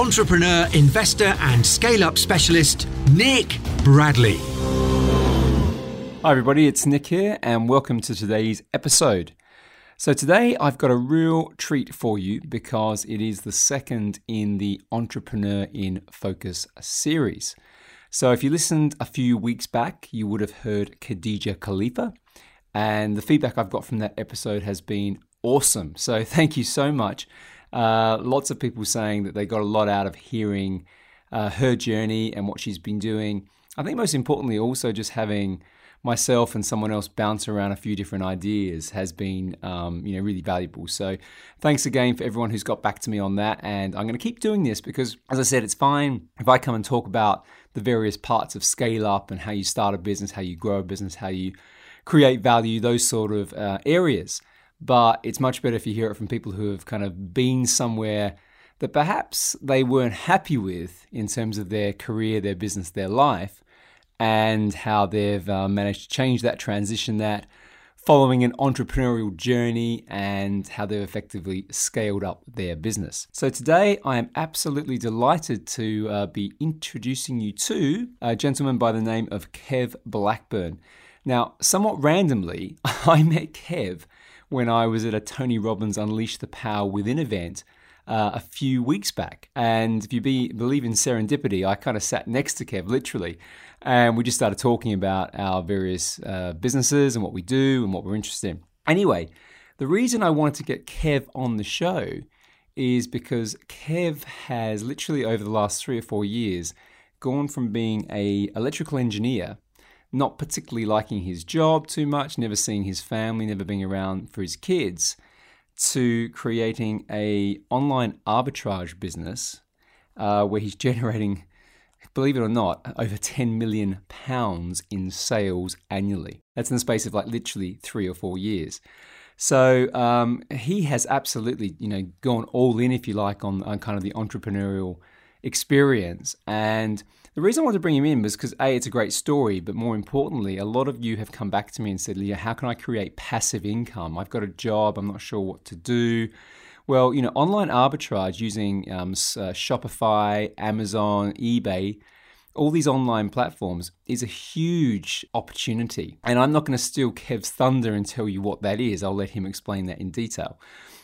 entrepreneur, investor, and scale up specialist, Nick Bradley. Hi, everybody, it's Nick here, and welcome to today's episode. So, today I've got a real treat for you because it is the second in the Entrepreneur in Focus series. So, if you listened a few weeks back, you would have heard Khadija Khalifa, and the feedback I've got from that episode has been awesome. So, thank you so much. Uh, lots of people saying that they got a lot out of hearing uh, her journey and what she's been doing. I think most importantly, also just having myself and someone else bounce around a few different ideas has been um, you know really valuable so thanks again for everyone who's got back to me on that and i'm going to keep doing this because as i said it's fine if i come and talk about the various parts of scale up and how you start a business how you grow a business how you create value those sort of uh, areas but it's much better if you hear it from people who have kind of been somewhere that perhaps they weren't happy with in terms of their career, their business, their life, and how they've uh, managed to change that, transition that, following an entrepreneurial journey, and how they've effectively scaled up their business. So, today I am absolutely delighted to uh, be introducing you to a gentleman by the name of Kev Blackburn. Now, somewhat randomly, I met Kev when I was at a Tony Robbins Unleash the Power Within event uh, a few weeks back. And if you be, believe in serendipity, I kind of sat next to Kev literally. And we just started talking about our various uh, businesses and what we do and what we're interested in. Anyway, the reason I wanted to get Kev on the show is because Kev has literally over the last three or four years gone from being a electrical engineer not particularly liking his job too much, never seeing his family, never being around for his kids, to creating a online arbitrage business uh, where he's generating, believe it or not, over 10 million pounds in sales annually. That's in the space of like literally three or four years. So um, he has absolutely, you know, gone all in, if you like, on, on kind of the entrepreneurial experience and the reason I wanted to bring him in was because A, it's a great story, but more importantly, a lot of you have come back to me and said, Leah, how can I create passive income? I've got a job, I'm not sure what to do. Well, you know, online arbitrage using um, uh, Shopify, Amazon, eBay, all these online platforms is a huge opportunity. And I'm not going to steal Kev's thunder and tell you what that is. I'll let him explain that in detail.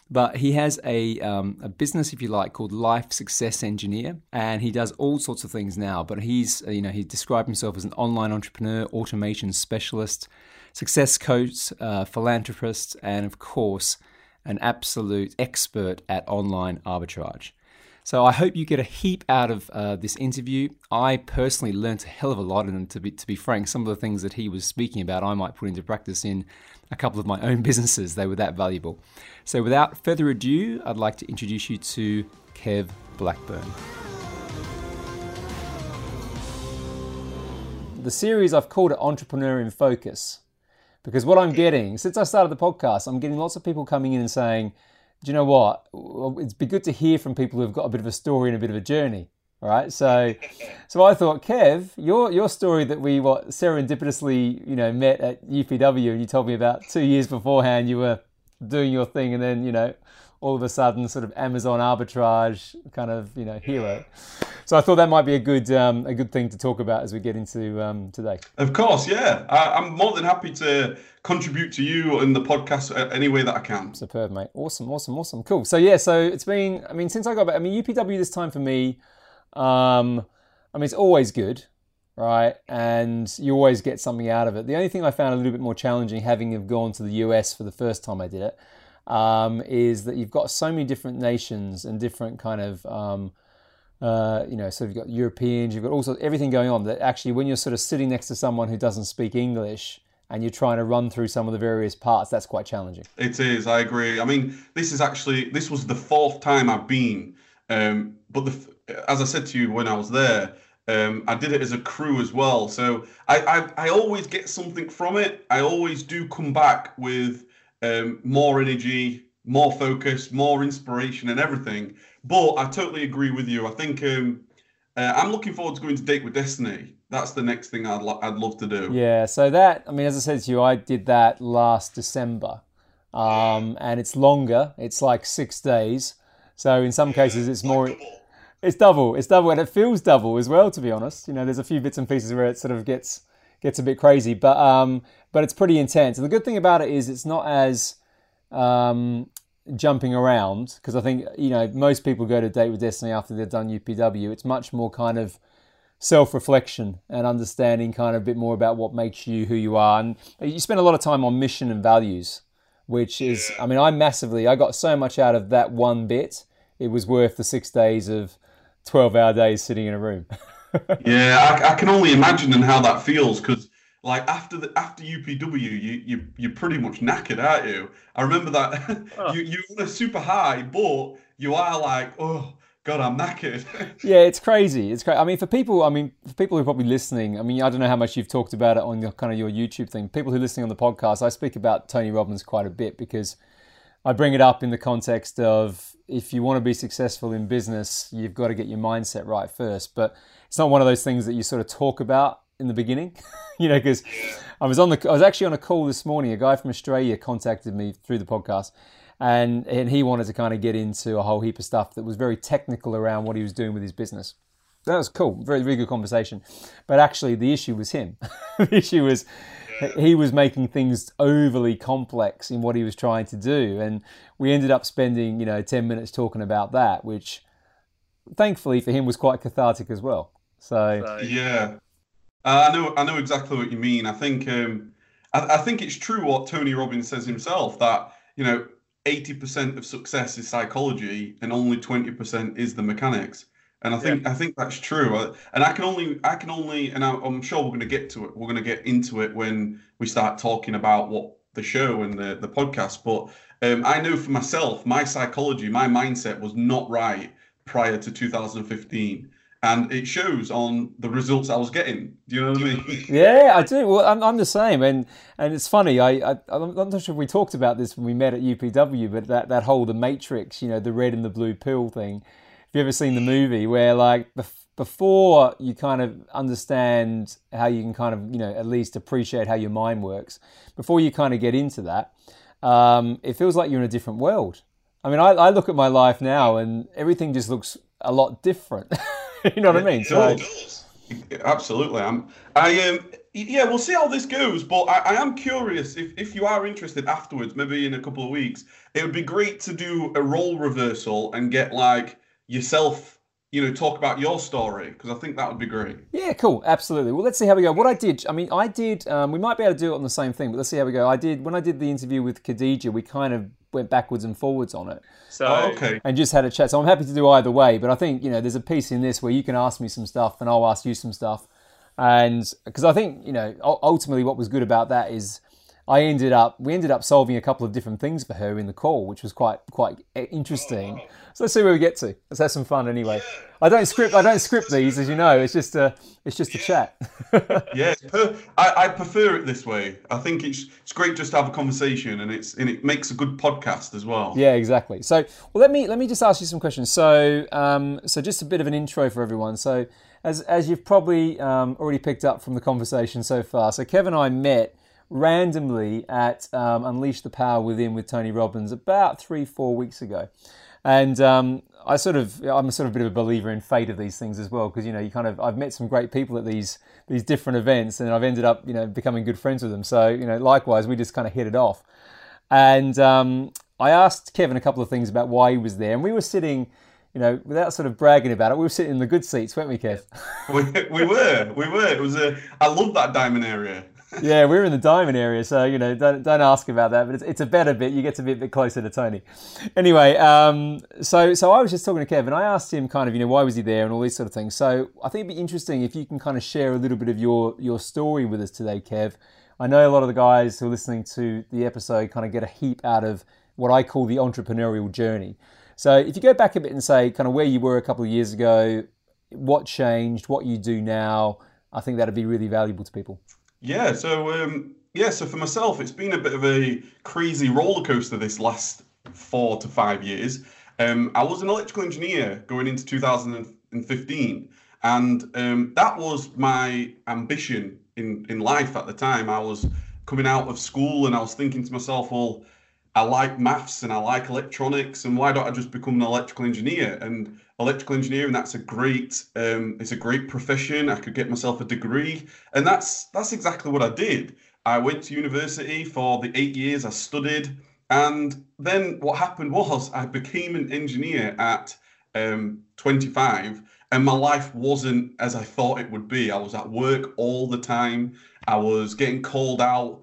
But he has a, um, a business, if you like, called Life Success Engineer, and he does all sorts of things now. But he's, you know, he described himself as an online entrepreneur, automation specialist, success coach, uh, philanthropist, and of course, an absolute expert at online arbitrage. So I hope you get a heap out of uh, this interview. I personally learned a hell of a lot, and to be to be frank, some of the things that he was speaking about, I might put into practice in a couple of my own businesses. They were that valuable. So without further ado, I'd like to introduce you to Kev Blackburn. The series I've called it Entrepreneur in Focus because what I'm getting since I started the podcast, I'm getting lots of people coming in and saying do you know what? It'd be good to hear from people who've got a bit of a story and a bit of a journey. All right, so so I thought, Kev, your your story that we what serendipitously you know met at UPW, and you told me about two years beforehand you were doing your thing, and then you know all of a sudden sort of Amazon arbitrage kind of you know hero. So I thought that might be a good um, a good thing to talk about as we get into um, today. Of course, yeah, I, am more than happy to contribute to you in the podcast any way that I can. Superb, mate. Awesome, awesome, awesome. Cool. So yeah, so it's been. I mean, since I got back, I mean UPW this time for me. Um, I mean, it's always good, right? And you always get something out of it. The only thing I found a little bit more challenging, having gone to the US for the first time I did it, um, is that you've got so many different nations and different kind of um, uh, you know, so you've got Europeans, you've got also everything going on. That actually, when you're sort of sitting next to someone who doesn't speak English and you're trying to run through some of the various parts, that's quite challenging. It is. I agree. I mean, this is actually this was the fourth time I've been, um, but the, as I said to you when I was there, Um, I did it as a crew as well, so I, I I always get something from it. I always do come back with um, more energy, more focus, more inspiration, and everything. But I totally agree with you. I think um, uh, I'm looking forward to going to date with Destiny. That's the next thing I'd lo- I'd love to do. Yeah. So that I mean, as I said to you, I did that last December, um, and it's longer. It's like six days. So in some cases, it's more. It's double. It's double, and it feels double as well. To be honest, you know, there's a few bits and pieces where it sort of gets gets a bit crazy, but um, but it's pretty intense. And the good thing about it is it's not as um, jumping around because I think you know most people go to date with Destiny after they've done UPW. It's much more kind of self-reflection and understanding kind of a bit more about what makes you who you are and you spend a lot of time on mission and values which is i mean i massively i got so much out of that one bit it was worth the six days of 12 hour days sitting in a room yeah I, I, can only imagine and how that feels because like after the after UPW, you you you're pretty much knackered, aren't you? I remember that oh. you you were super high, but you are like, oh God, I'm knackered. yeah, it's crazy. It's crazy. I mean, for people, I mean, for people who are probably listening, I mean, I don't know how much you've talked about it on your kind of your YouTube thing. People who are listening on the podcast, I speak about Tony Robbins quite a bit because I bring it up in the context of if you want to be successful in business, you've got to get your mindset right first. But it's not one of those things that you sort of talk about in the beginning, you know, because I was on the I was actually on a call this morning. A guy from Australia contacted me through the podcast, and and he wanted to kind of get into a whole heap of stuff that was very technical around what he was doing with his business. That was cool, very very good conversation. But actually, the issue was him. the issue was he was making things overly complex in what he was trying to do, and we ended up spending you know ten minutes talking about that, which thankfully for him was quite cathartic as well. So yeah, uh, I know, I know exactly what you mean. I think, um, I, I, think it's true what Tony Robbins says himself that you know, eighty percent of success is psychology, and only twenty percent is the mechanics. And I think, yeah. I think that's true. And I can only, I can only, and I, I'm sure we're going to get to it. We're going to get into it when we start talking about what the show and the the podcast. But um, I know for myself, my psychology, my mindset was not right prior to 2015 and it shows on the results I was getting. Do you know what I mean? Yeah, I do. Well, I'm, I'm the same, and and it's funny. I, I I'm not sure if we talked about this when we met at UPW, but that that whole the Matrix, you know, the red and the blue pill thing. Have you ever seen the movie where like before you kind of understand how you can kind of you know at least appreciate how your mind works, before you kind of get into that, um, it feels like you're in a different world. I mean, I, I look at my life now, and everything just looks a lot different. you know what I mean? So, absolutely. I'm. I um. Yeah, we'll see how this goes. But I, I am curious if, if you are interested afterwards, maybe in a couple of weeks, it would be great to do a role reversal and get like yourself you know, talk about your story because I think that would be great. Yeah, cool, absolutely. Well, let's see how we go. What I did, I mean, I did. Um, we might be able to do it on the same thing, but let's see how we go. I did when I did the interview with Khadija. We kind of went backwards and forwards on it. So oh, okay, and just had a chat. So I'm happy to do either way. But I think you know, there's a piece in this where you can ask me some stuff and I'll ask you some stuff, and because I think you know, ultimately, what was good about that is. I ended up we ended up solving a couple of different things for her in the call, which was quite quite interesting. So let's see where we get to. Let's have some fun anyway. I don't script. I don't script these, as you know. It's just a. It's just a chat. yeah, per, I, I prefer it this way. I think it's it's great just to have a conversation, and it's and it makes a good podcast as well. Yeah, exactly. So, well, let me let me just ask you some questions. So, um, so just a bit of an intro for everyone. So, as as you've probably um, already picked up from the conversation so far, so Kevin and I met randomly at um, Unleash the Power Within with Tony Robbins about three four weeks ago. And um, I sort of, I'm a sort of bit of a believer in fate of these things as well, because you know, you kind of, I've met some great people at these these different events, and I've ended up, you know, becoming good friends with them. So you know, likewise, we just kind of hit it off. And um, I asked Kevin a couple of things about why he was there, and we were sitting you know, without sort of bragging about it, we were sitting in the good seats, weren't we, Kev? we, we were, we were. It was a. I love that diamond area yeah, we're in the diamond area, so you know, don't don't ask about that. But it's, it's a better bit. You get to be a bit closer to Tony. Anyway, um, so so I was just talking to Kevin. I asked him kind of, you know, why was he there and all these sort of things. So I think it'd be interesting if you can kind of share a little bit of your your story with us today, Kev. I know a lot of the guys who are listening to the episode kind of get a heap out of what I call the entrepreneurial journey. So if you go back a bit and say kind of where you were a couple of years ago, what changed, what you do now. I think that'd be really valuable to people. Yeah. So um, yeah. So for myself, it's been a bit of a crazy roller coaster this last four to five years. Um, I was an electrical engineer going into 2015, and um, that was my ambition in in life at the time. I was coming out of school, and I was thinking to myself, well. I like maths and I like electronics, and why don't I just become an electrical engineer? And electrical engineering, that's a great, um, it's a great profession. I could get myself a degree, and that's that's exactly what I did. I went to university for the eight years I studied, and then what happened was I became an engineer at um, 25, and my life wasn't as I thought it would be. I was at work all the time. I was getting called out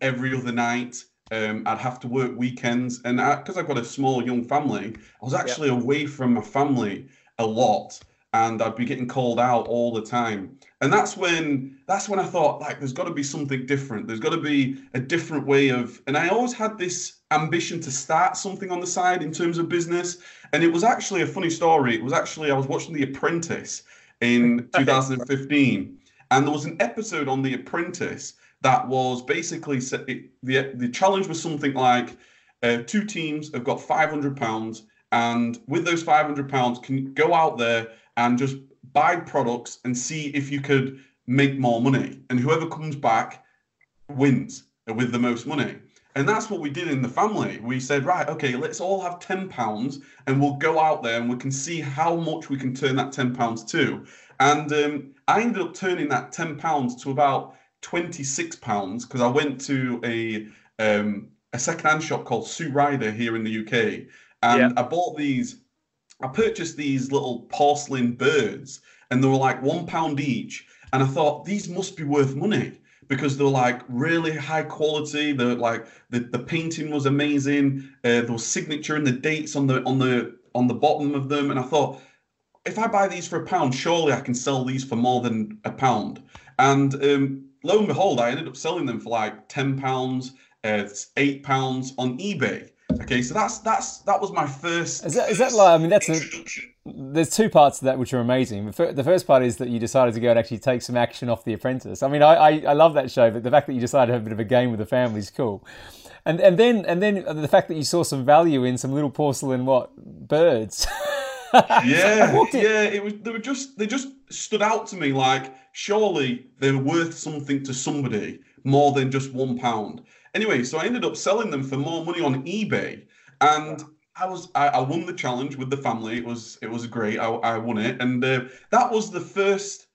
every other night. Um, I'd have to work weekends, and because I've got a small young family, I was actually yeah. away from my family a lot, and I'd be getting called out all the time. And that's when that's when I thought like there's got to be something different. There's got to be a different way of. And I always had this ambition to start something on the side in terms of business. And it was actually a funny story. It was actually I was watching The Apprentice in 2015, and there was an episode on The Apprentice that was basically the the challenge was something like uh, two teams have got 500 pounds and with those 500 pounds can go out there and just buy products and see if you could make more money. And whoever comes back wins with the most money. And that's what we did in the family. We said right okay let's all have 10 pounds and we'll go out there and we can see how much we can turn that 10 pounds to. And um, i ended up turning that 10 pounds to about 26 pounds because I went to a um, a secondhand shop called Sue Ryder here in the UK, and yeah. I bought these. I purchased these little porcelain birds, and they were like one pound each. And I thought these must be worth money because they were like really high quality. The like the, the painting was amazing. Uh, there was signature and the dates on the on the on the bottom of them, and I thought if I buy these for a pound, surely I can sell these for more than a pound. And um, lo and behold, I ended up selling them for like ten pounds, uh, eight pounds on eBay. Okay, so that's that's that was my first. Is that is that like? I mean, that's a. There's two parts to that which are amazing. The first part is that you decided to go and actually take some action off The Apprentice. I mean, I, I, I love that show, but the fact that you decided to have a bit of a game with the family is cool. And and then and then the fact that you saw some value in some little porcelain what birds. yeah, yeah. It was they were just they just stood out to me like surely they're worth something to somebody more than just one pound. Anyway, so I ended up selling them for more money on eBay, and I was I, I won the challenge with the family. It was it was great. I, I won it, and uh, that was the first.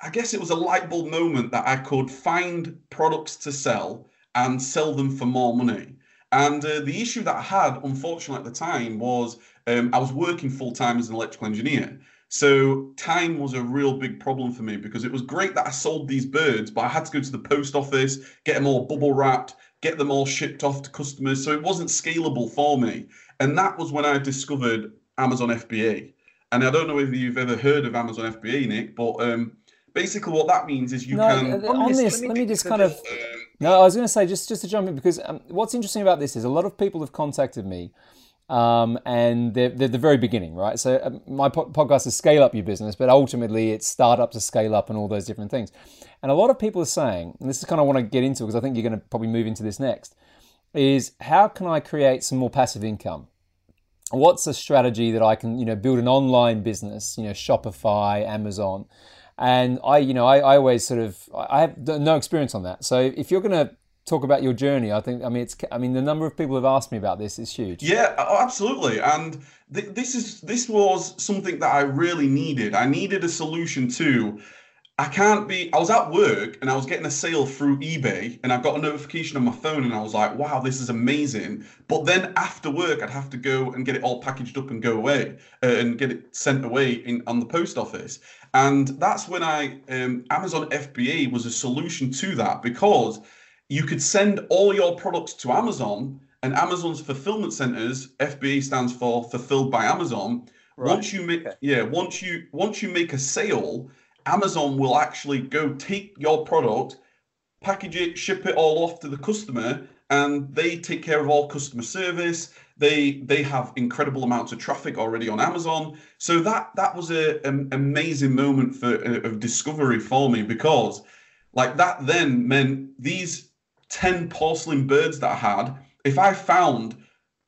I guess it was a light bulb moment that I could find products to sell and sell them for more money. And uh, the issue that I had, unfortunately, at the time was um, I was working full time as an electrical engineer. So time was a real big problem for me because it was great that I sold these birds, but I had to go to the post office, get them all bubble wrapped, get them all shipped off to customers. So it wasn't scalable for me. And that was when I discovered Amazon FBA. And I don't know if you've ever heard of Amazon FBA, Nick, but um, basically what that means is you no, can. On, this, let me, let me just kind of. No, I was going to say just just to jump in because um, what's interesting about this is a lot of people have contacted me um, and they're, they're, the very beginning, right? So um, my po- podcast is scale up your business, but ultimately it's start up to scale up and all those different things. And a lot of people are saying, and this is kind of what I want to get into because I think you're going to probably move into this next, is how can I create some more passive income? What's a strategy that I can, you know, build an online business, you know, Shopify, Amazon, and I, you know, I, I always sort of, I have no experience on that. So if you're going to talk about your journey. I think I mean it's I mean the number of people who've asked me about this is huge. Yeah, absolutely. And th- this is this was something that I really needed. I needed a solution to I can't be I was at work and I was getting a sale through eBay and I got a notification on my phone and I was like, "Wow, this is amazing." But then after work I'd have to go and get it all packaged up and go away uh, and get it sent away in on the post office. And that's when I um, Amazon FBA was a solution to that because you could send all your products to Amazon and Amazon's fulfillment centers, FBA stands for fulfilled by Amazon. Right. Once you make okay. yeah, once you once you make a sale, Amazon will actually go take your product, package it, ship it all off to the customer, and they take care of all customer service. They they have incredible amounts of traffic already on Amazon. So that that was a, an amazing moment for uh, of discovery for me because like that then meant these 10 porcelain birds that I had, if I found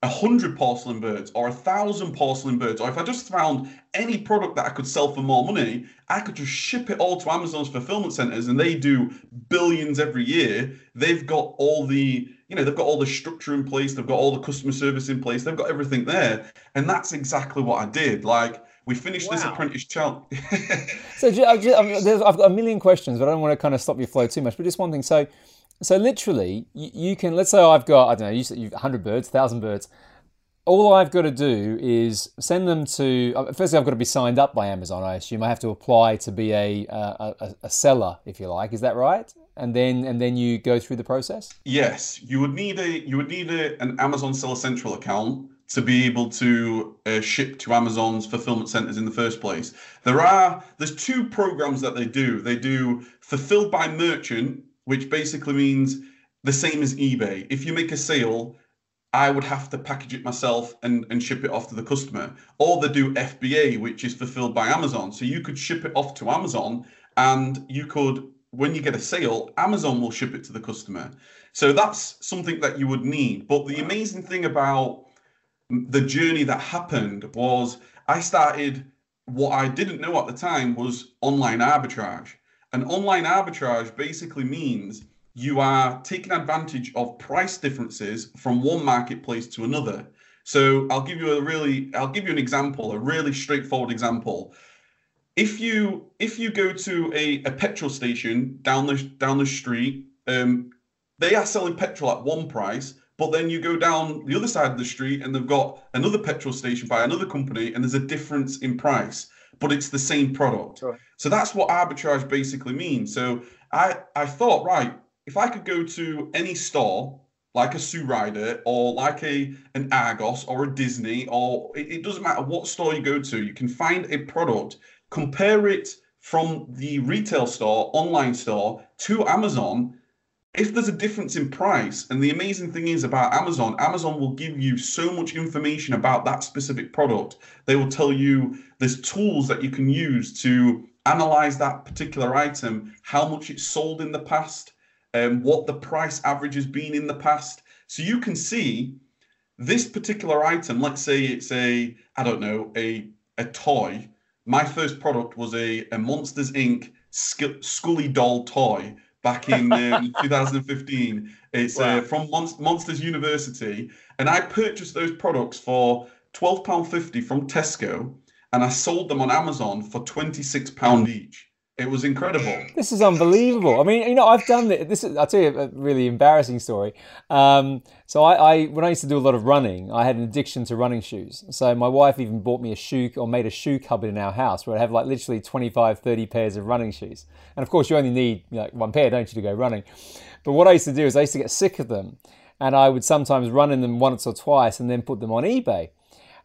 a hundred porcelain birds or a thousand porcelain birds, or if I just found any product that I could sell for more money, I could just ship it all to Amazon's fulfillment centers and they do billions every year. They've got all the, you know, they've got all the structure in place, they've got all the customer service in place, they've got everything there. And that's exactly what I did. Like we finished wow. this apprentice challenge. so uh, I've got a million questions, but I don't want to kind of stop your flow too much. But just one thing. So so literally, you, you, can let's say I've got I don't know you said 100 birds, 1,000 birds. All I've got to do is send them to. Uh, firstly, I've got to be signed up by Amazon. I assume I have to apply to be a, a, a seller, if you like. Is that right? And then and then you go through the process. Yes, you would need a you would need a, an Amazon Seller Central account to be able to uh, ship to Amazon's fulfillment centers in the first place. There are there's two programs that they do. They do fulfilled by merchant, which basically means the same as eBay. If you make a sale, I would have to package it myself and, and ship it off to the customer. Or they do FBA, which is fulfilled by Amazon. So you could ship it off to Amazon and you could, when you get a sale, Amazon will ship it to the customer. So that's something that you would need. But the amazing thing about the journey that happened was I started what I didn't know at the time was online arbitrage. And online arbitrage basically means you are taking advantage of price differences from one marketplace to another. So I'll give you a really I'll give you an example, a really straightforward example. If you if you go to a, a petrol station down the down the street, um, they are selling petrol at one price, but then you go down the other side of the street and they've got another petrol station by another company and there's a difference in price but it's the same product. Sure. So that's what arbitrage basically means. So I, I thought, right, if I could go to any store, like a Sue Ryder or like a an Argos or a Disney, or it, it doesn't matter what store you go to, you can find a product, compare it from the retail store, online store to Amazon, if there's a difference in price, and the amazing thing is about Amazon, Amazon will give you so much information about that specific product. They will tell you there's tools that you can use to analyze that particular item, how much it's sold in the past, and um, what the price average has been in the past. So you can see this particular item, let's say it's a, I don't know, a, a toy. My first product was a, a Monsters Inc. Sulley doll toy back in um, 2015. It's uh, wow. uh, from Mon- Monsters University, and I purchased those products for £12.50 from Tesco, and I sold them on Amazon for £26 each. It was incredible. This is unbelievable. I mean, you know, I've done. This is, I'll tell you a really embarrassing story. Um, so I, I, when I used to do a lot of running, I had an addiction to running shoes. So my wife even bought me a shoe or made a shoe cupboard in our house where I have like literally 25, 30 pairs of running shoes. And of course, you only need know, one pair, don't you, to go running. But what I used to do is I used to get sick of them, and I would sometimes run in them once or twice and then put them on eBay.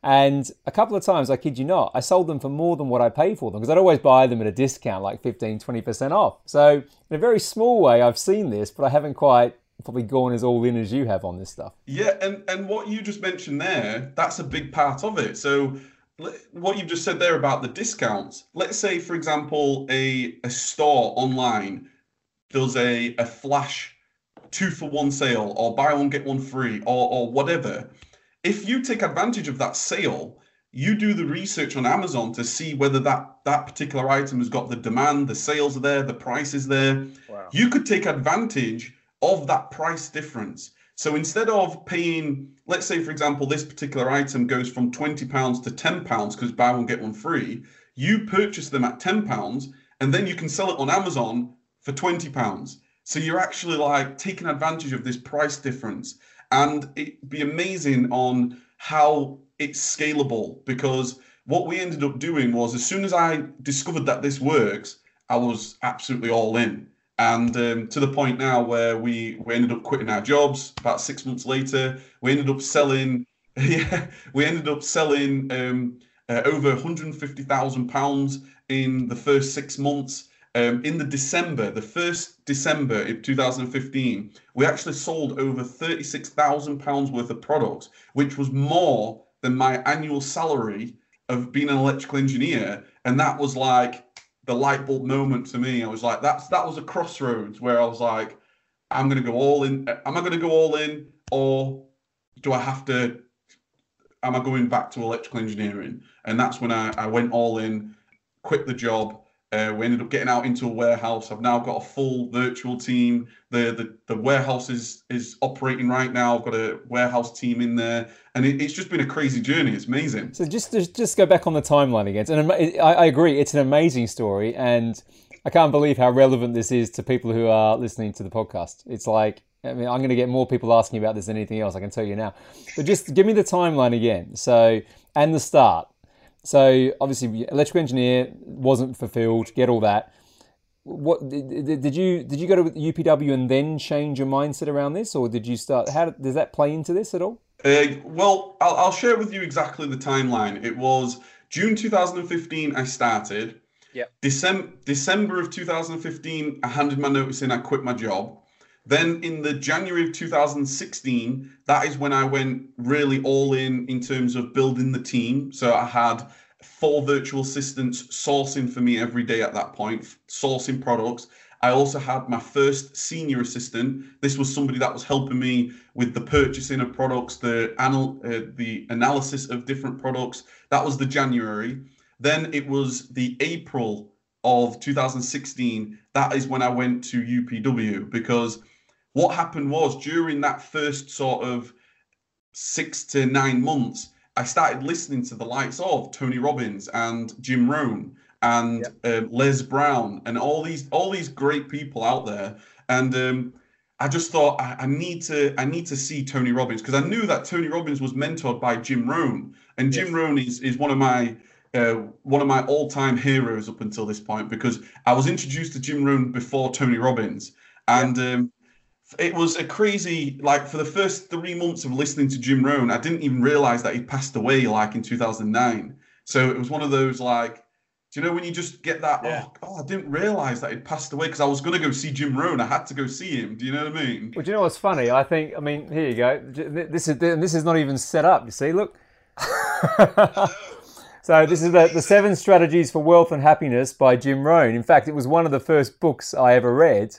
And a couple of times, I kid you not, I sold them for more than what I paid for them because I'd always buy them at a discount, like 15, 20% off. So, in a very small way, I've seen this, but I haven't quite probably gone as all in as you have on this stuff. Yeah, and, and what you just mentioned there, that's a big part of it. So, what you've just said there about the discounts, let's say, for example, a, a store online does a, a flash two for one sale or buy one, get one free or, or whatever if you take advantage of that sale, you do the research on Amazon to see whether that that particular item has got the demand, the sales are there, the price is there. Wow. You could take advantage of that price difference. So instead of paying, let's say for example, this particular item goes from twenty pounds to ten pounds because buy one get one free, you purchase them at ten pounds and then you can sell it on Amazon for twenty pounds. So you're actually like taking advantage of this price difference and it'd be amazing on how it's scalable because what we ended up doing was as soon as I discovered that this works, I was absolutely all in. And um, to the point now where we, we ended up quitting our jobs about six months later, we ended up selling, yeah, we ended up selling um, uh, over 150,000 pounds in the first six months. Um, in the December, the first December of 2015, we actually sold over 36,000 pounds worth of products, which was more than my annual salary of being an electrical engineer. And that was like the light bulb moment to me. I was like, that's that was a crossroads where I was like, I'm gonna go all in. Am I gonna go all in, or do I have to? Am I going back to electrical engineering? And that's when I, I went all in, quit the job, uh, we ended up getting out into a warehouse. I've now got a full virtual team. The the, the warehouse is is operating right now. I've got a warehouse team in there, and it, it's just been a crazy journey. It's amazing. So just just, just go back on the timeline again. And I, I agree, it's an amazing story, and I can't believe how relevant this is to people who are listening to the podcast. It's like I mean, I'm going to get more people asking about this than anything else. I can tell you now. But just give me the timeline again. So and the start. So obviously, electrical engineer wasn't fulfilled. Get all that. What did you did you go to UPW and then change your mindset around this, or did you start? How does that play into this at all? Uh, well, I'll, I'll share with you exactly the timeline. It was June 2015. I started. Yeah. December December of 2015, I handed my notice in. I quit my job. Then in the January of 2016, that is when I went really all in in terms of building the team. So I had four virtual assistants sourcing for me every day at that point, sourcing products. I also had my first senior assistant. This was somebody that was helping me with the purchasing of products, the anal- uh, the analysis of different products. That was the January. Then it was the April of 2016. That is when I went to UPW because what happened was during that first sort of six to nine months, I started listening to the likes of Tony Robbins and Jim Rohn and yep. um, Les Brown and all these all these great people out there. And um, I just thought I, I, need to I need to see Tony Robbins because I knew that Tony Robbins was mentored by Jim Rohn, and Jim yes. Rohn is is one of my uh, one of my all-time heroes up until this point because I was introduced to Jim Rohn before Tony Robbins, and um, it was a crazy like for the first three months of listening to Jim Rohn, I didn't even realize that he passed away like in 2009. So it was one of those like, do you know when you just get that? Oh, yeah. Oh, oh, I didn't realize that he'd passed away because I was going to go see Jim Rohn. I had to go see him. Do you know what I mean? Well, do you know what's funny? I think I mean here you go. This is this is not even set up. You see, look. so this is the, the seven strategies for wealth and happiness by Jim Rohn. In fact, it was one of the first books I ever read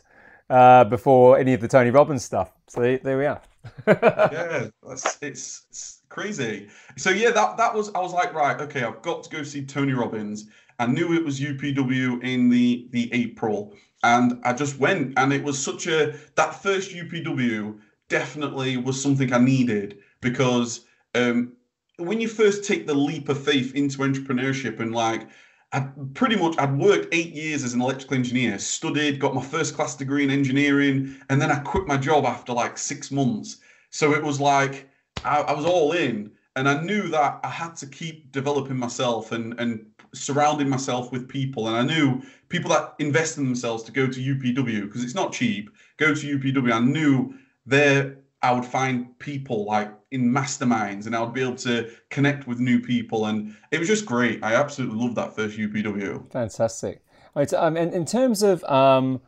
uh, before any of the Tony Robbins stuff. So there we are. yeah, it's, it's crazy. So yeah, that that was I was like, right, okay, I've got to go see Tony Robbins. I knew it was UPW in the the April, and I just went, and it was such a that first UPW definitely was something I needed because um, when you first take the leap of faith into entrepreneurship and like I pretty much I'd worked eight years as an electrical engineer, studied, got my first class degree in engineering, and then I quit my job after like six months. So it was like I, I was all in, and I knew that I had to keep developing myself and and surrounding myself with people. And I knew people that invest in themselves to go to UPW because it's not cheap. Go to UPW. I knew there I would find people like in masterminds and I would be able to connect with new people. And it was just great. I absolutely loved that first UPW. Fantastic. Um, and in terms of um,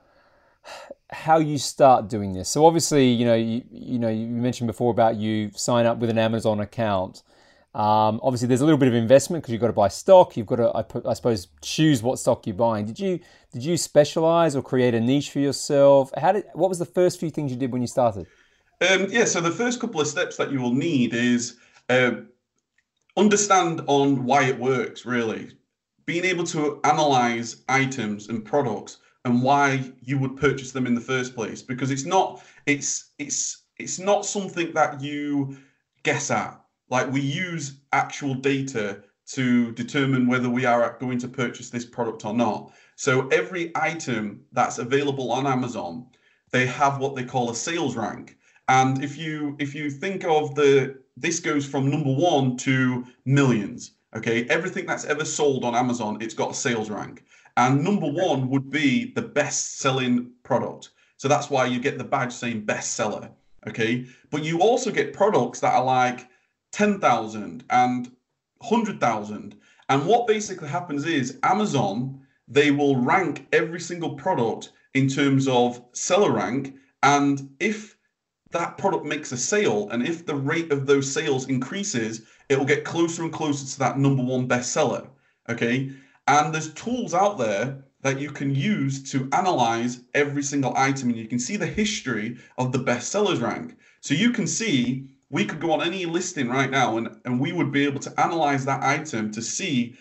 how you start doing this, so obviously, you know, you, you know, you mentioned before about you sign up with an Amazon account. Um, obviously, there's a little bit of investment because you've got to buy stock. You've got to, I, I, suppose, choose what stock you're buying. Did you did you specialize or create a niche for yourself? How did what was the first few things you did when you started? Um, yeah, so the first couple of steps that you will need is uh, understand on why it works, really. Being able to analyze items and products and why you would purchase them in the first place, because it's not it's it's it's not something that you guess at. Like we use actual data to determine whether we are going to purchase this product or not. So every item that's available on Amazon, they have what they call a sales rank. And if you if you think of the this goes from number one to millions. Okay, everything that's ever sold on Amazon, it's got a sales rank, and number one would be the best selling product. So that's why you get the badge saying bestseller. Okay, but you also get products that are like ten thousand and hundred thousand. And what basically happens is Amazon they will rank every single product in terms of seller rank. And if that product makes a sale and if the rate of those sales increases, it will get closer and closer to that number one bestseller. Okay. And there's tools out there that you can use to analyze every single item and you can see the history of the bestsellers rank. So you can see we could go on any listing right now and, and we would be able to analyze that item to see,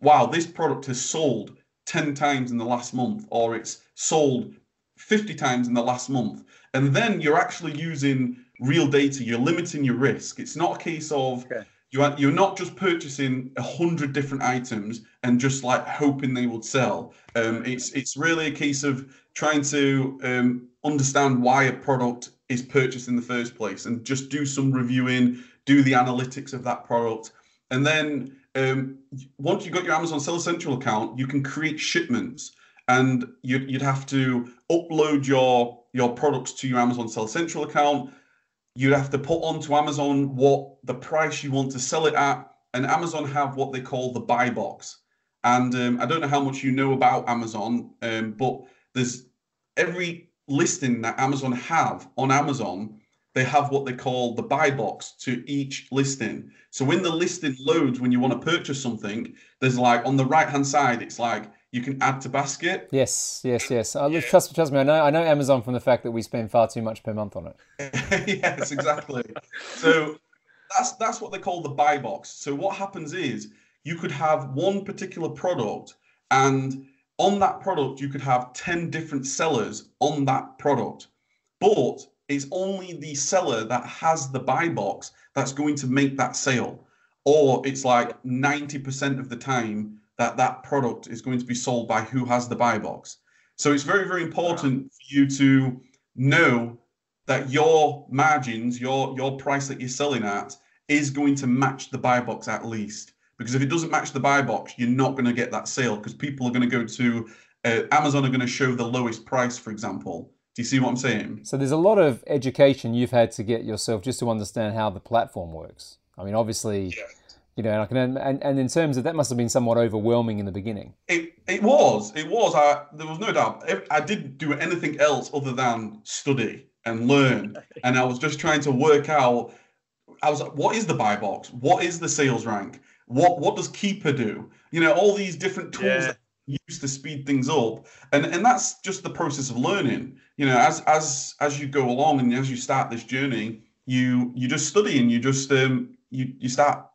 wow, this product has sold 10 times in the last month or it's sold 50 times in the last month. And then you're actually using real data, you're limiting your risk. It's not a case of okay. you are, you're not just purchasing a hundred different items and just like hoping they would sell. Um, it's it's really a case of trying to um, understand why a product is purchased in the first place and just do some reviewing, do the analytics of that product. And then um, once you've got your Amazon Seller Central account, you can create shipments and you'd, you'd have to upload your your products to your Amazon Seller Central account. You'd have to put onto Amazon what the price you want to sell it at, and Amazon have what they call the buy box. And um, I don't know how much you know about Amazon, um, but there's every listing that Amazon have on Amazon, they have what they call the buy box to each listing. So when the listing loads, when you want to purchase something, there's like on the right hand side, it's like you can add to basket. Yes, yes, yes. Uh, trust, trust me, I know, I know Amazon from the fact that we spend far too much per month on it. yes, exactly. so that's that's what they call the buy box. So what happens is you could have one particular product, and on that product you could have ten different sellers on that product, but it's only the seller that has the buy box that's going to make that sale, or it's like ninety percent of the time that that product is going to be sold by who has the buy box. So it's very, very important for you to know that your margins, your your price that you're selling at, is going to match the buy box at least. Because if it doesn't match the buy box, you're not going to get that sale because people are going to go to uh, Amazon are going to show the lowest price, for example. Do you see what I'm saying? So there's a lot of education you've had to get yourself just to understand how the platform works. I mean, obviously, yeah you know, and I can, and, and in terms of that, must have been somewhat overwhelming in the beginning. It it was, it was. I there was no doubt. I didn't do anything else other than study and learn, and I was just trying to work out. I was like, what is the buy box? What is the sales rank? What what does Keepa do? You know, all these different tools yeah. that used to speed things up, and and that's just the process of learning. You know, as as as you go along and as you start this journey, you you just study and you just um you you start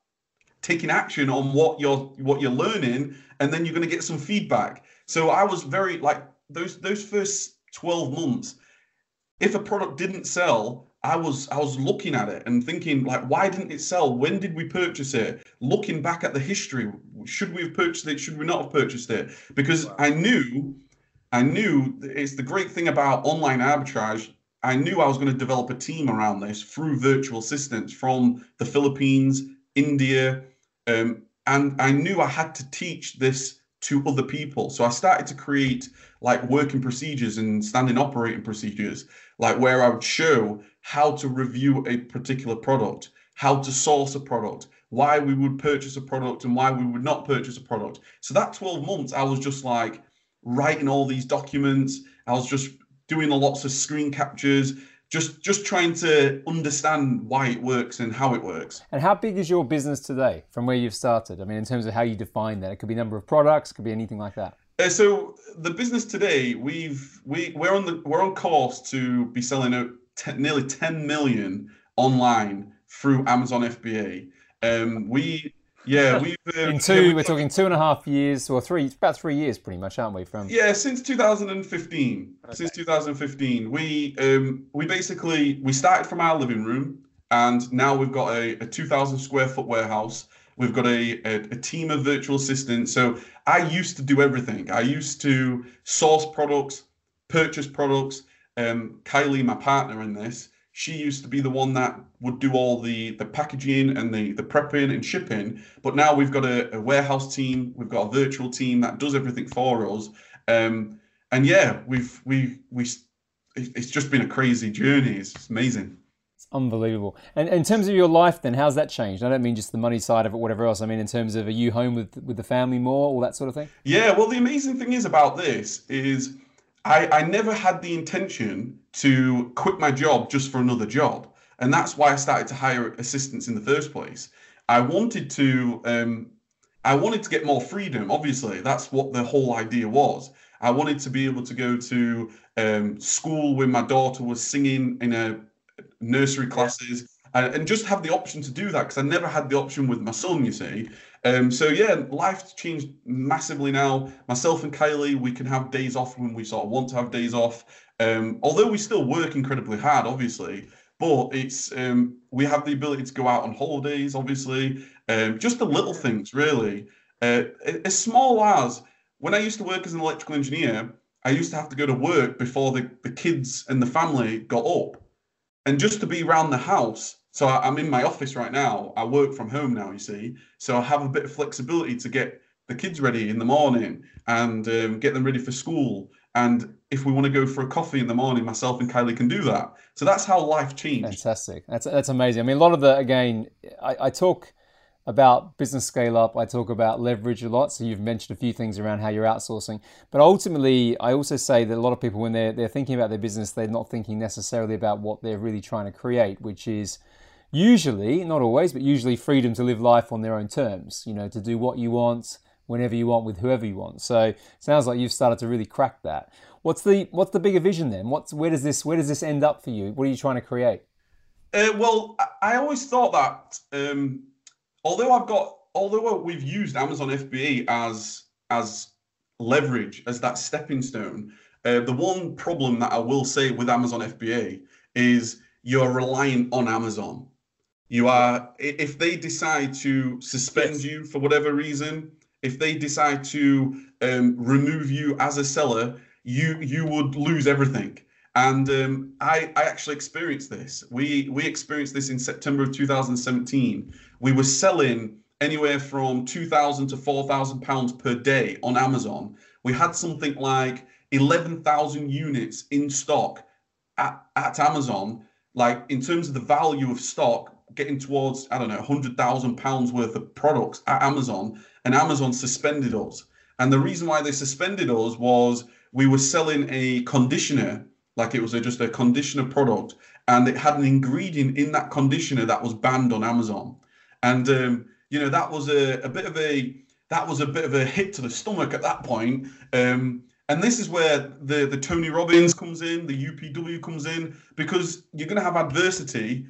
taking action on what you're what you're learning and then you're going to get some feedback. So i was very like those those first 12 months if a product didn't sell i was i was looking at it and thinking like why didn't it sell? When did we purchase it? Looking back at the history should we have purchased it? Should we not have purchased it? Because wow. i knew i knew it's the great thing about online arbitrage. I knew I was going to develop a team around this through virtual assistants from the Philippines, India, um, and I knew I had to teach this to other people. So I started to create like working procedures and standing operating procedures, like where I would show how to review a particular product, how to source a product, why we would purchase a product and why we would not purchase a product. So that 12 months, I was just like writing all these documents. I was just doing lots of screen captures, just just trying to understand why it works and how it works. And how big is your business today from where you've started? I mean, in terms of how you define that, it could be number of products, could be anything like that. Uh, so the business today, we've we we're on the we're on course to be selling out nearly 10 million online through Amazon FBA. Um, we yeah, we've uh, in two. Yeah, we're talking two and a half years, or three, about three years, pretty much, aren't we? From yeah, since 2015. Okay. Since 2015, we um, we basically we started from our living room, and now we've got a, a 2,000 square foot warehouse. We've got a, a, a team of virtual assistants. So I used to do everything. I used to source products, purchase products. Um, Kylie, my partner in this, she used to be the one that would do all the the packaging and the the prepping and shipping but now we've got a, a warehouse team we've got a virtual team that does everything for us um, and yeah we've we we it's just been a crazy journey it's amazing It's unbelievable. And in terms of your life, then, how's that changed? I don't mean just the money side of it, whatever else. I mean, in terms of are you home with with the family more, all that sort of thing? Yeah. Well, the amazing thing is about this is I, I never had the intention to quit my job just for another job, and that's why I started to hire assistants in the first place. I wanted to. Um, I wanted to get more freedom. Obviously, that's what the whole idea was. I wanted to be able to go to um, school when my daughter was singing in a nursery classes. And, and just have the option to do that because I never had the option with my son, you see. Um, so yeah, life's changed massively now. Myself and Kylie, we can have days off when we sort of want to have days off. Um, although we still work incredibly hard, obviously, but it's um, we have the ability to go out on holidays, obviously. Um, just the little things, really. Uh, as small as when I used to work as an electrical engineer, I used to have to go to work before the, the kids and the family got up. And just to be around the house, so I, am in my office right now. I work from home now, you see. So I have a bit of flexibility to get the kids ready in the morning and um, get them ready for school. And if we want to go for a coffee in the morning, myself and Kylie can do that. So that's how life changed. Fantastic. That's that's amazing. I mean, a lot of the again, I, I talk about business scale up. I talk about leverage a lot. So you've mentioned a few things around how you're outsourcing. But ultimately, I also say that a lot of people, when they're, they're thinking about their business, they're not thinking necessarily about what they're really trying to create, which is usually, not always, but usually freedom to live life on their own terms, you know, to do what you want, whenever you want, with whoever you want. So sounds like you've started to really crack that. What's the what's the bigger vision then? What's where does this where does this end up for you? What are you trying to create? Uh, well, I always thought that um, although I've got, although we've used Amazon FBA as as leverage as that stepping stone, uh, the one problem that I will say with Amazon FBA is you're relying on Amazon. You are if they decide to suspend yes. you for whatever reason, if they decide to um, remove you as a seller, you you would lose everything. And um, I, I actually experienced this. We we experienced this in September of 2017. We were selling anywhere from 2,000 to 4,000 pounds per day on Amazon. We had something like 11,000 units in stock at, at Amazon. Like in terms of the value of stock, getting towards I don't know 100,000 pounds worth of products at Amazon, and Amazon suspended us. And the reason why they suspended us was we were selling a conditioner like it was a, just a conditioner product, and it had an ingredient in that conditioner that was banned on Amazon, and um, you know that was a, a bit of a that was a bit of a hit to the stomach at that point. Um, and this is where the the Tony Robbins comes in, the UPW comes in, because you're going to have adversity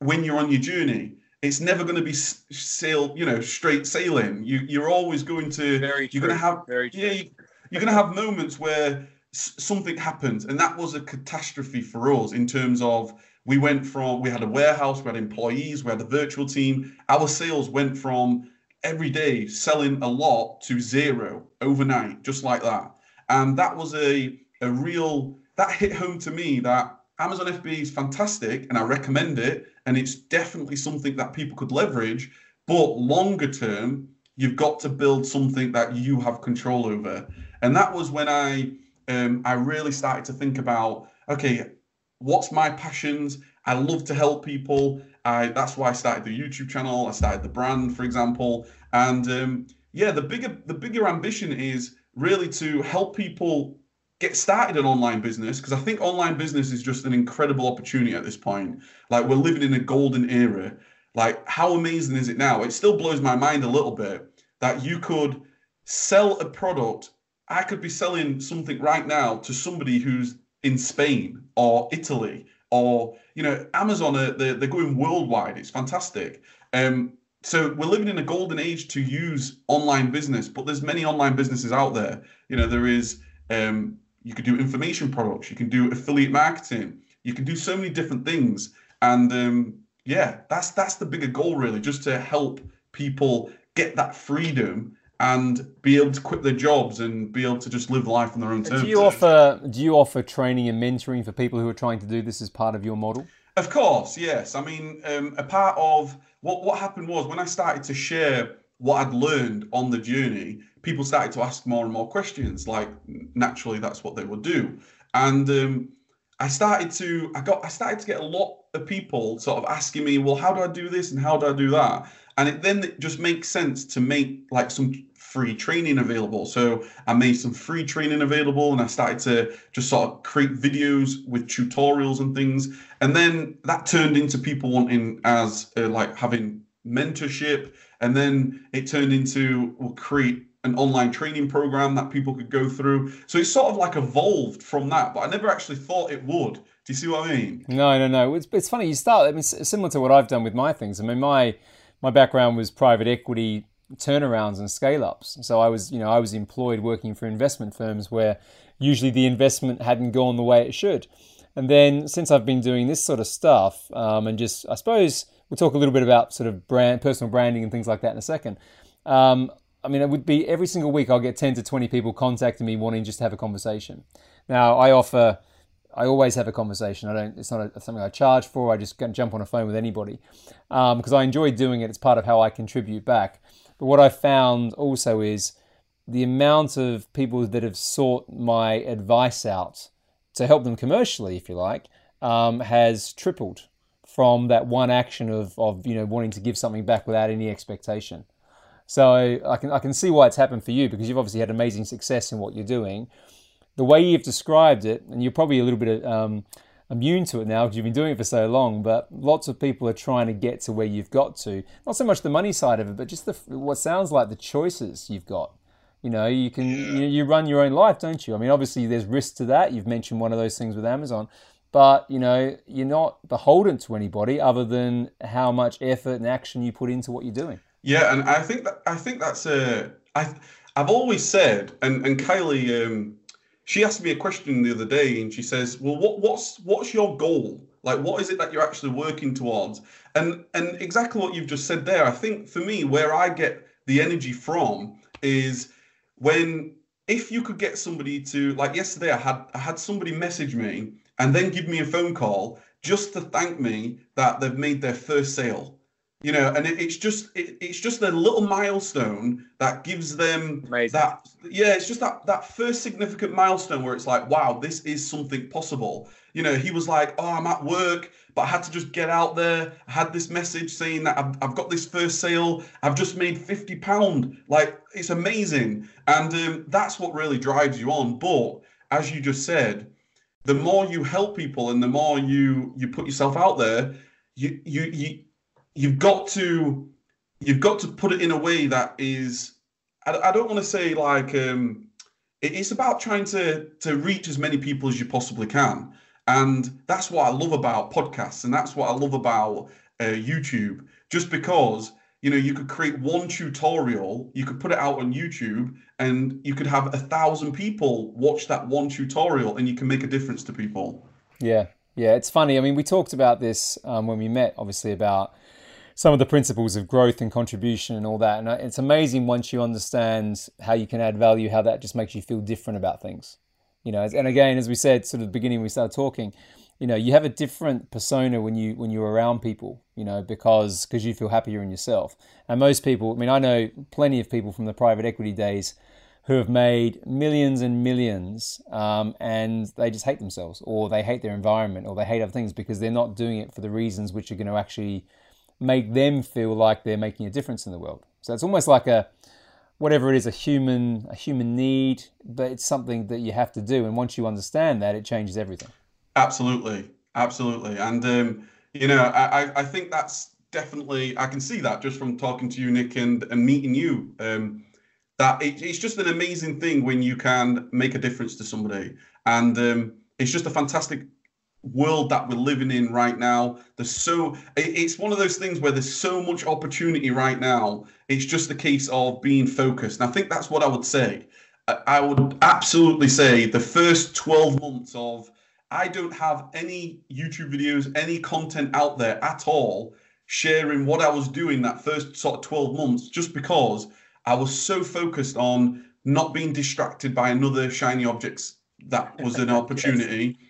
when you're on your journey. It's never going to be sail, you know, straight sailing. You you're always going to Very you're going to have Very yeah, you're going to have moments where something happens and that was a catastrophe for us in terms of we went from we had a warehouse, we had employees, we had a virtual team. Our sales went from every day selling a lot to zero overnight, just like that. And that was a a real that hit home to me that Amazon FBA is fantastic and I recommend it. And it's definitely something that people could leverage. But longer term, you've got to build something that you have control over. And that was when I um, I really started to think about okay, what's my passions? I love to help people. I that's why I started the YouTube channel. I started the brand, for example, and um, yeah, the bigger the bigger ambition is really to help people get started an online business because I think online business is just an incredible opportunity at this point. Like we're living in a golden era. Like how amazing is it now? It still blows my mind a little bit that you could sell a product I could be selling something right now to somebody who's in Spain or Italy or you know Amazon are they're, they're going worldwide. It's fantastic. Um, so we're living in a golden age to use online business, but there's many online businesses out there. You know there is um, you could do information products, you can do affiliate marketing, you can do so many different things, and um, yeah, that's that's the bigger goal really, just to help people get that freedom and be able to quit their jobs and be able to just live life on their own terms. Do you offer do you offer training and mentoring for people who are trying to do this as part of your model? Of course, yes. I mean, um, a part of what what happened was when I started to share what I'd learned on the journey, people started to ask more and more questions. Like naturally, that's what they would do, and um, I started to I got I started to get a lot of people sort of asking me, well, how do I do this and how do I do that? And it then it just makes sense to make like some free training available. So I made some free training available and I started to just sort of create videos with tutorials and things. And then that turned into people wanting as uh, like having mentorship. And then it turned into we'll create an online training program that people could go through. So it's sort of like evolved from that, but I never actually thought it would. Do you see what I mean? No, no, no. It's, it's funny. You start. I mean, similar to what I've done with my things. I mean, my my background was private equity turnarounds and scale ups. So I was, you know, I was employed working for investment firms where usually the investment hadn't gone the way it should. And then since I've been doing this sort of stuff, um, and just I suppose we'll talk a little bit about sort of brand, personal branding and things like that in a second. Um, I mean, it would be every single week I'll get 10 to 20 people contacting me wanting just to have a conversation. Now, I offer, I always have a conversation. I don't, it's not a, something I charge for. I just jump on a phone with anybody because um, I enjoy doing it. It's part of how I contribute back. But what I found also is the amount of people that have sought my advice out to help them commercially, if you like, um, has tripled from that one action of, of you know wanting to give something back without any expectation. So I can I can see why it's happened for you because you've obviously had amazing success in what you're doing. The way you've described it, and you're probably a little bit um, immune to it now because you've been doing it for so long. But lots of people are trying to get to where you've got to. Not so much the money side of it, but just the what sounds like the choices you've got. You know, you can you, you run your own life, don't you? I mean, obviously there's risk to that. You've mentioned one of those things with Amazon, but you know you're not beholden to anybody other than how much effort and action you put into what you're doing. Yeah, and I think that I think that's a I I've always said, and and Kylie, um, she asked me a question the other day, and she says, "Well, what what's what's your goal? Like, what is it that you're actually working towards?" And and exactly what you've just said there. I think for me, where I get the energy from is when if you could get somebody to like yesterday, I had I had somebody message me and then give me a phone call just to thank me that they've made their first sale. You know and it, it's just it, it's just a little milestone that gives them Amazing. that yeah it's just that that first significant milestone where it's like wow this is something possible. You know he was like oh i'm at work but i had to just get out there. I had this message saying that i've, I've got this first sale. I've just made 50 pound. Like it's amazing. And um, that's what really drives you on. But as you just said the more you help people and the more you you put yourself out there you you you you've got to you've got to put it in a way that is I, I don't want to say like um, it, it's about trying to to reach as many people as you possibly can. And that's what I love about podcasts and that's what I love about uh, YouTube. Just because you know you could create one tutorial you could put it out on YouTube and you could have a thousand people watch that one tutorial and you can make a difference to people yeah yeah it's funny I mean we talked about this um, when we met obviously about some of the principles of growth and contribution and all that. And uh, it's amazing once you understand how you can add value, how that just makes you feel different about things. You know, and again, as we said, sort of the beginning we started talking, you know, you have a different persona when you when you're around people, you know, because because you feel happier in yourself. And most people, I mean, I know plenty of people from the private equity days who have made millions and millions um, and they just hate themselves or they hate their environment or they hate other things because they're not doing it for the reasons which are going to actually make them feel like they're making a difference in the world. So it's almost like a whatever it is, a human a human need, but it's something that you have to do. And once you understand that, it changes everything. Absolutely, absolutely. And um, you know, I I think that's definitely I can see that just from talking to you, Nick, and and meeting you. Um, that it, it's just an amazing thing when you can make a difference to somebody, and um, it's just a fantastic world that we're living in right now. There's so it's one of those things where there's so much opportunity right now. It's just a case of being focused. And I think that's what I would say. I would absolutely say the first 12 months of I don't have any YouTube videos, any content out there at all sharing what I was doing that first sort of 12 months just because I was so focused on not being distracted by another shiny objects that was an opportunity. yes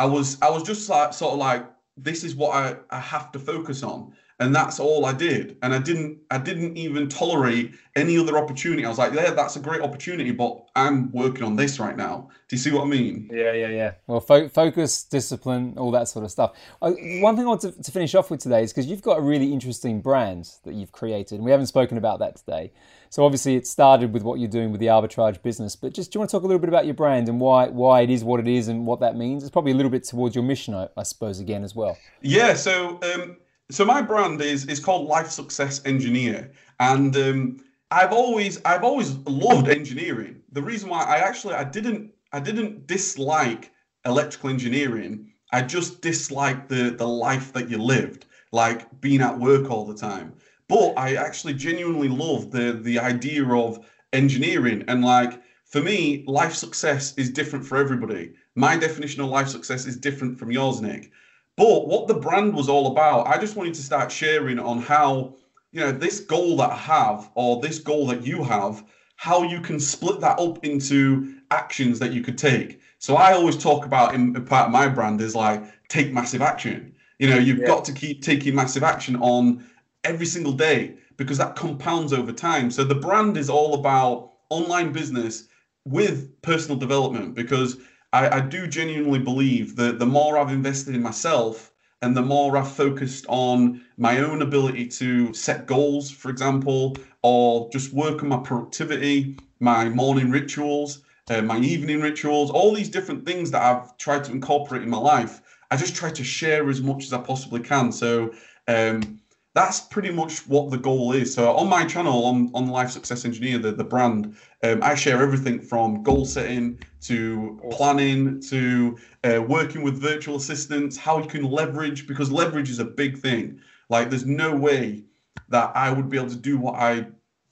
I was I was just like sort of like this is what I, I have to focus on. And that's all I did. And I didn't I didn't even tolerate any other opportunity. I was like, yeah, that's a great opportunity, but I'm working on this right now. Do you see what I mean? Yeah, yeah, yeah. Well, fo- focus, discipline, all that sort of stuff. Uh, one thing I want to, to finish off with today is because you've got a really interesting brand that you've created, and we haven't spoken about that today. So obviously, it started with what you're doing with the arbitrage business. But just do you want to talk a little bit about your brand and why why it is what it is and what that means? It's probably a little bit towards your mission, I, I suppose, again as well. Yeah. So um, so my brand is is called Life Success Engineer, and um, I've always I've always loved engineering. The reason why I actually I didn't I didn't dislike electrical engineering. I just disliked the the life that you lived, like being at work all the time. But I actually genuinely love the the idea of engineering and like for me, life success is different for everybody. My definition of life success is different from yours, Nick. But what the brand was all about, I just wanted to start sharing on how, you know, this goal that I have or this goal that you have, how you can split that up into actions that you could take. So I always talk about in part of my brand is like take massive action. You know, you've yeah. got to keep taking massive action on every single day because that compounds over time. So the brand is all about online business with personal development because I, I do genuinely believe that the more I've invested in myself and the more I've focused on my own ability to set goals, for example, or just work on my productivity, my morning rituals, uh, my evening rituals, all these different things that I've tried to incorporate in my life, I just try to share as much as I possibly can. So um, that's pretty much what the goal is. So on my channel, on, on Life Success Engineer, the, the brand, um, I share everything from goal setting to planning to uh, working with virtual assistants, how you can leverage, because leverage is a big thing. Like there's no way that I would be able to do what I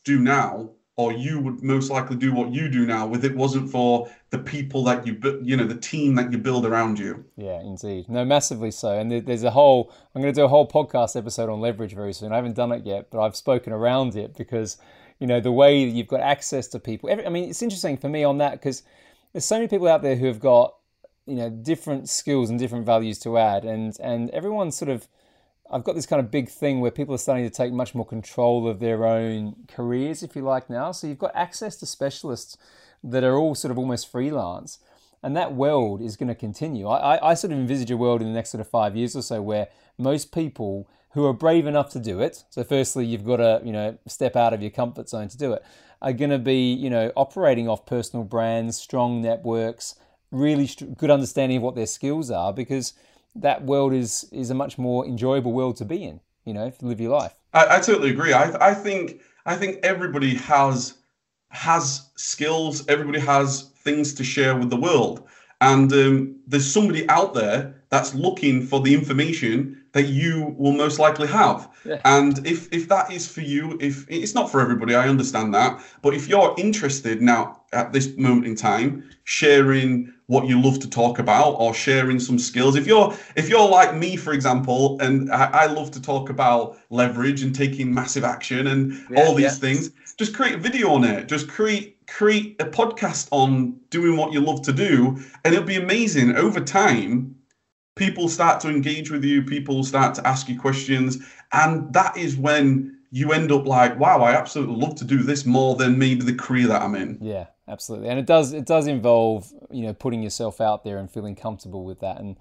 do now or you would most likely do what you do now if it wasn't for the people that you you know the team that you build around you. Yeah indeed. No massively so. And there's a whole i'm going to do a whole podcast episode on leverage very soon. I haven't done it yet but i've spoken around it because you know the way that you've got access to people i mean it's interesting for me on that because there's so many people out there who have got you know different skills and different values to add and and everyone's sort of I've got this kind of big thing where people are starting to take much more control of their own careers, if you like, now. So you've got access to specialists that are all sort of almost freelance. And that world is going to continue. I, I, I sort of envisage a world in the next sort of five years or so where most people who are brave enough to do it, so firstly, you've got to, you know, step out of your comfort zone to do it, are going to be, you know, operating off personal brands, strong networks, really good understanding of what their skills are because – that world is is a much more enjoyable world to be in. You know, to live your life. I, I totally agree. I I think I think everybody has has skills. Everybody has things to share with the world, and um, there's somebody out there that's looking for the information that you will most likely have. Yeah. And if if that is for you, if it's not for everybody, I understand that. But if you're interested now at this moment in time, sharing what you love to talk about or sharing some skills. If you're if you're like me, for example, and I, I love to talk about leverage and taking massive action and yeah, all these yeah. things, just create a video on it. Just create create a podcast on doing what you love to do, and it'll be amazing over time. People start to engage with you. People start to ask you questions, and that is when you end up like, wow, I absolutely love to do this more than maybe the career that I'm in. Yeah, absolutely. And it does it does involve, you know, putting yourself out there and feeling comfortable with that. And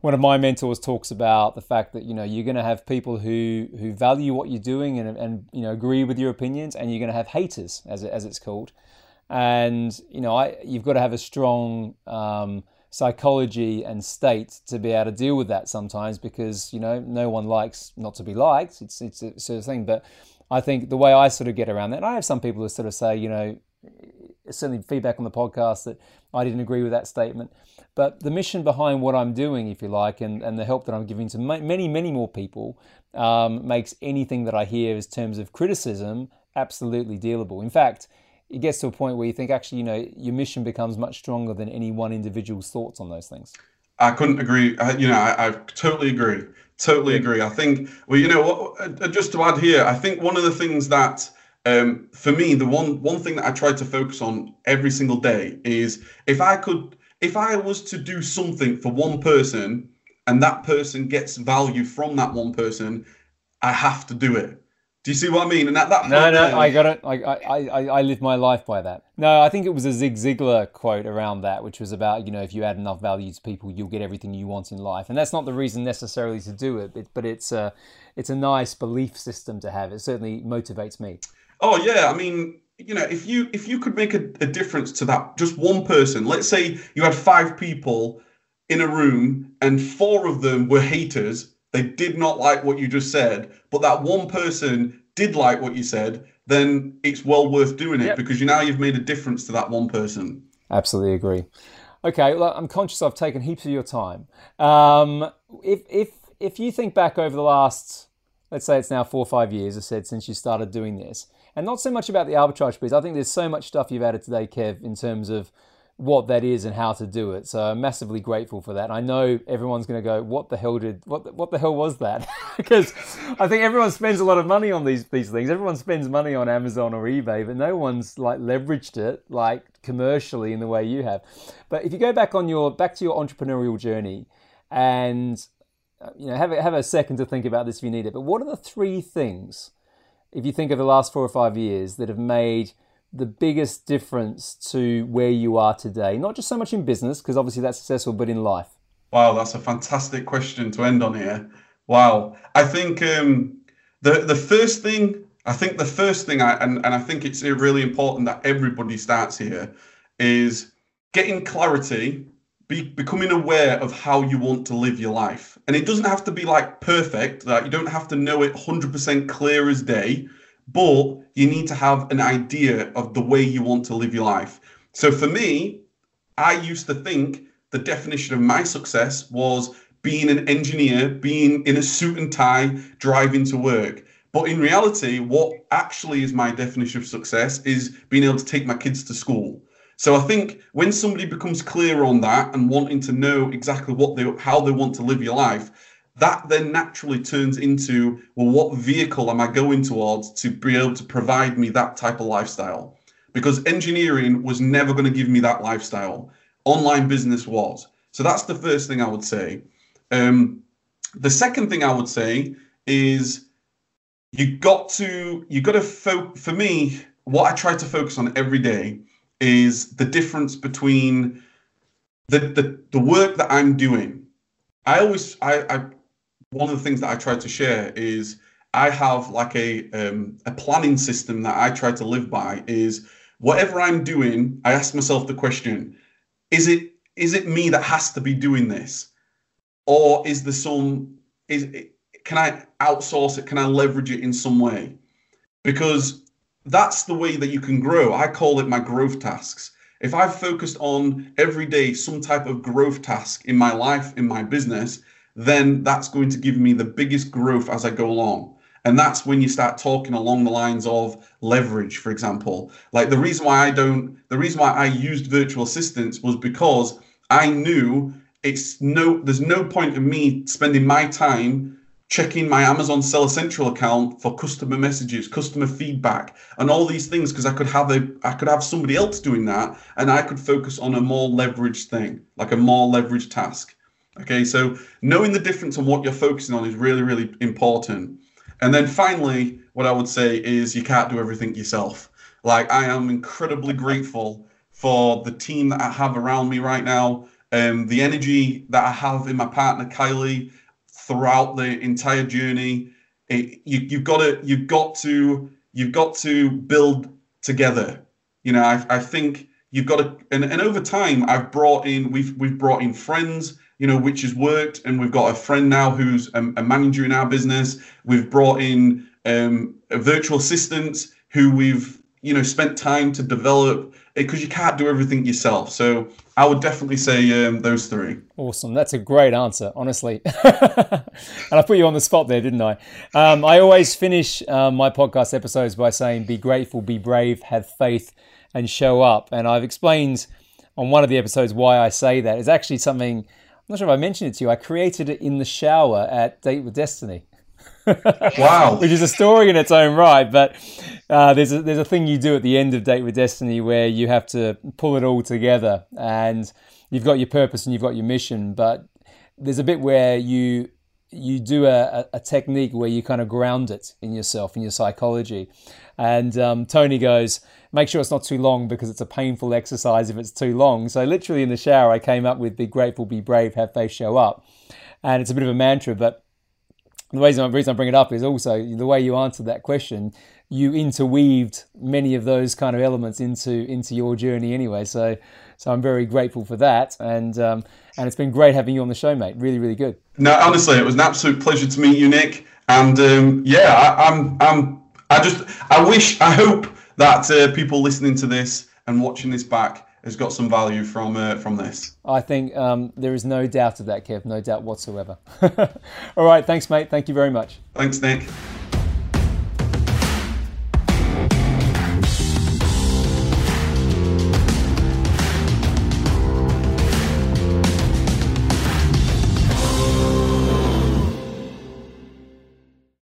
one of my mentors talks about the fact that, you know, you're gonna have people who who value what you're doing and and you know agree with your opinions and you're gonna have haters as it, as it's called. And, you know, I you've got to have a strong um, psychology and state to be able to deal with that sometimes because you know no one likes not to be liked. It's it's a sort of thing. But I think the way I sort of get around that and I have some people who sort of say you know certainly feedback on the podcast that I didn't agree with that statement. But the mission behind what I'm doing if you like and, and the help that I'm giving to many many more people um, makes anything that I hear as terms of criticism absolutely dealable. In fact it gets to a point where you think actually, you know, your mission becomes much stronger than any one individual's thoughts on those things. I couldn't agree. You know, I, I totally agree. Totally agree. I think, well, you know, what, uh, just to add here, I think one of the things that, um, for me, the one one thing that I try to focus on every single day is if I could, if I was to do something for one person, and that person gets value from that one person, I have to do it. Do you see what I mean? And at that point, no, no, there, I got it. I, I, I, I live my life by that. No, I think it was a Zig Ziglar quote around that, which was about you know if you add enough value to people, you'll get everything you want in life, and that's not the reason necessarily to do it, but it's a it's a nice belief system to have. It certainly motivates me. Oh yeah, I mean, you know, if you if you could make a, a difference to that, just one person. Let's say you had five people in a room, and four of them were haters they did not like what you just said, but that one person did like what you said, then it's well worth doing it yep. because you now you've made a difference to that one person. Absolutely agree. Okay, well, I'm conscious I've taken heaps of your time. Um, if if if you think back over the last, let's say it's now four or five years, I said since you started doing this, and not so much about the arbitrage piece. I think there's so much stuff you've added today, Kev, in terms of what that is and how to do it. So I'm massively grateful for that. I know everyone's going to go, "What the hell did what the, what the hell was that?" because I think everyone spends a lot of money on these these things. Everyone spends money on Amazon or eBay, but no one's like leveraged it like commercially in the way you have. But if you go back on your back to your entrepreneurial journey and uh, you know have a, have a second to think about this if you need it. But what are the three things if you think of the last 4 or 5 years that have made the biggest difference to where you are today? Not just so much in business, because obviously that's successful, but in life. Wow, that's a fantastic question to end on here. Wow, I think um, the the first thing I think the first thing I and, and I think it's really important that everybody starts here is getting clarity, be, becoming aware of how you want to live your life, and it doesn't have to be like perfect. That like you don't have to know it hundred percent clear as day but you need to have an idea of the way you want to live your life. So for me, I used to think the definition of my success was being an engineer, being in a suit and tie, driving to work. But in reality, what actually is my definition of success is being able to take my kids to school. So I think when somebody becomes clear on that and wanting to know exactly what they how they want to live your life, that then naturally turns into well what vehicle am i going towards to be able to provide me that type of lifestyle? Because engineering was never going to give me that lifestyle. Online business was. So that's the first thing i would say. Um, the second thing i would say is you got to you got to fo- for me what i try to focus on every day is the difference between the, the, the work that i'm doing. I always I, I one of the things that I try to share is I have like a um, a planning system that I try to live by. Is whatever I'm doing, I ask myself the question: Is it is it me that has to be doing this, or is there some is can I outsource it? Can I leverage it in some way? Because that's the way that you can grow. I call it my growth tasks. If I've focused on every day some type of growth task in my life, in my business, then that's going to give me the biggest growth as I go along. And that's when you start talking along the lines of leverage, for example. Like the reason why I don't, the reason why I used virtual assistants was because I knew it's no, there's no point in me spending my time checking my Amazon Seller Central account for customer messages, customer feedback, and all these things because I could have a I could have somebody else doing that, and I could focus on a more leveraged thing, like a more leveraged task. Okay, so knowing the difference on what you're focusing on is really, really important. And then finally, what I would say is you can't do everything yourself. Like I am incredibly grateful for the team that I have around me right now, um, the energy that I have in my partner Kylie throughout the entire journey. It, you, you've got to, you've got to, you've got to build together. You know, I, I think you've got to, and, and over time, I've brought in, we've we've brought in friends you know, which has worked. And we've got a friend now who's a, a manager in our business. We've brought in um, virtual assistants who we've, you know, spent time to develop because you can't do everything yourself. So I would definitely say um, those three. Awesome. That's a great answer, honestly. and I put you on the spot there, didn't I? Um, I always finish um, my podcast episodes by saying, be grateful, be brave, have faith, and show up. And I've explained on one of the episodes why I say that. It's actually something not sure if I mentioned it to you. I created it in the shower at Date with Destiny. wow. Which is a story in its own right, but uh, there's a, there's a thing you do at the end of Date with Destiny where you have to pull it all together, and you've got your purpose and you've got your mission, but there's a bit where you you do a, a, technique where you kind of ground it in yourself, in your psychology. And um, Tony goes, make sure it's not too long because it's a painful exercise if it's too long. So, literally in the shower, I came up with be grateful, be brave, have faith, show up. And it's a bit of a mantra, but the reason, the reason I bring it up is also the way you answered that question. You interweaved many of those kind of elements into into your journey anyway. So, so I'm very grateful for that, and um, and it's been great having you on the show, mate. Really, really good. No, honestly, it was an absolute pleasure to meet you, Nick. And um, yeah, I, I'm I'm I just I wish I hope that uh, people listening to this and watching this back has got some value from uh, from this. I think um, there is no doubt of that, Kev. No doubt whatsoever. All right, thanks, mate. Thank you very much. Thanks, Nick.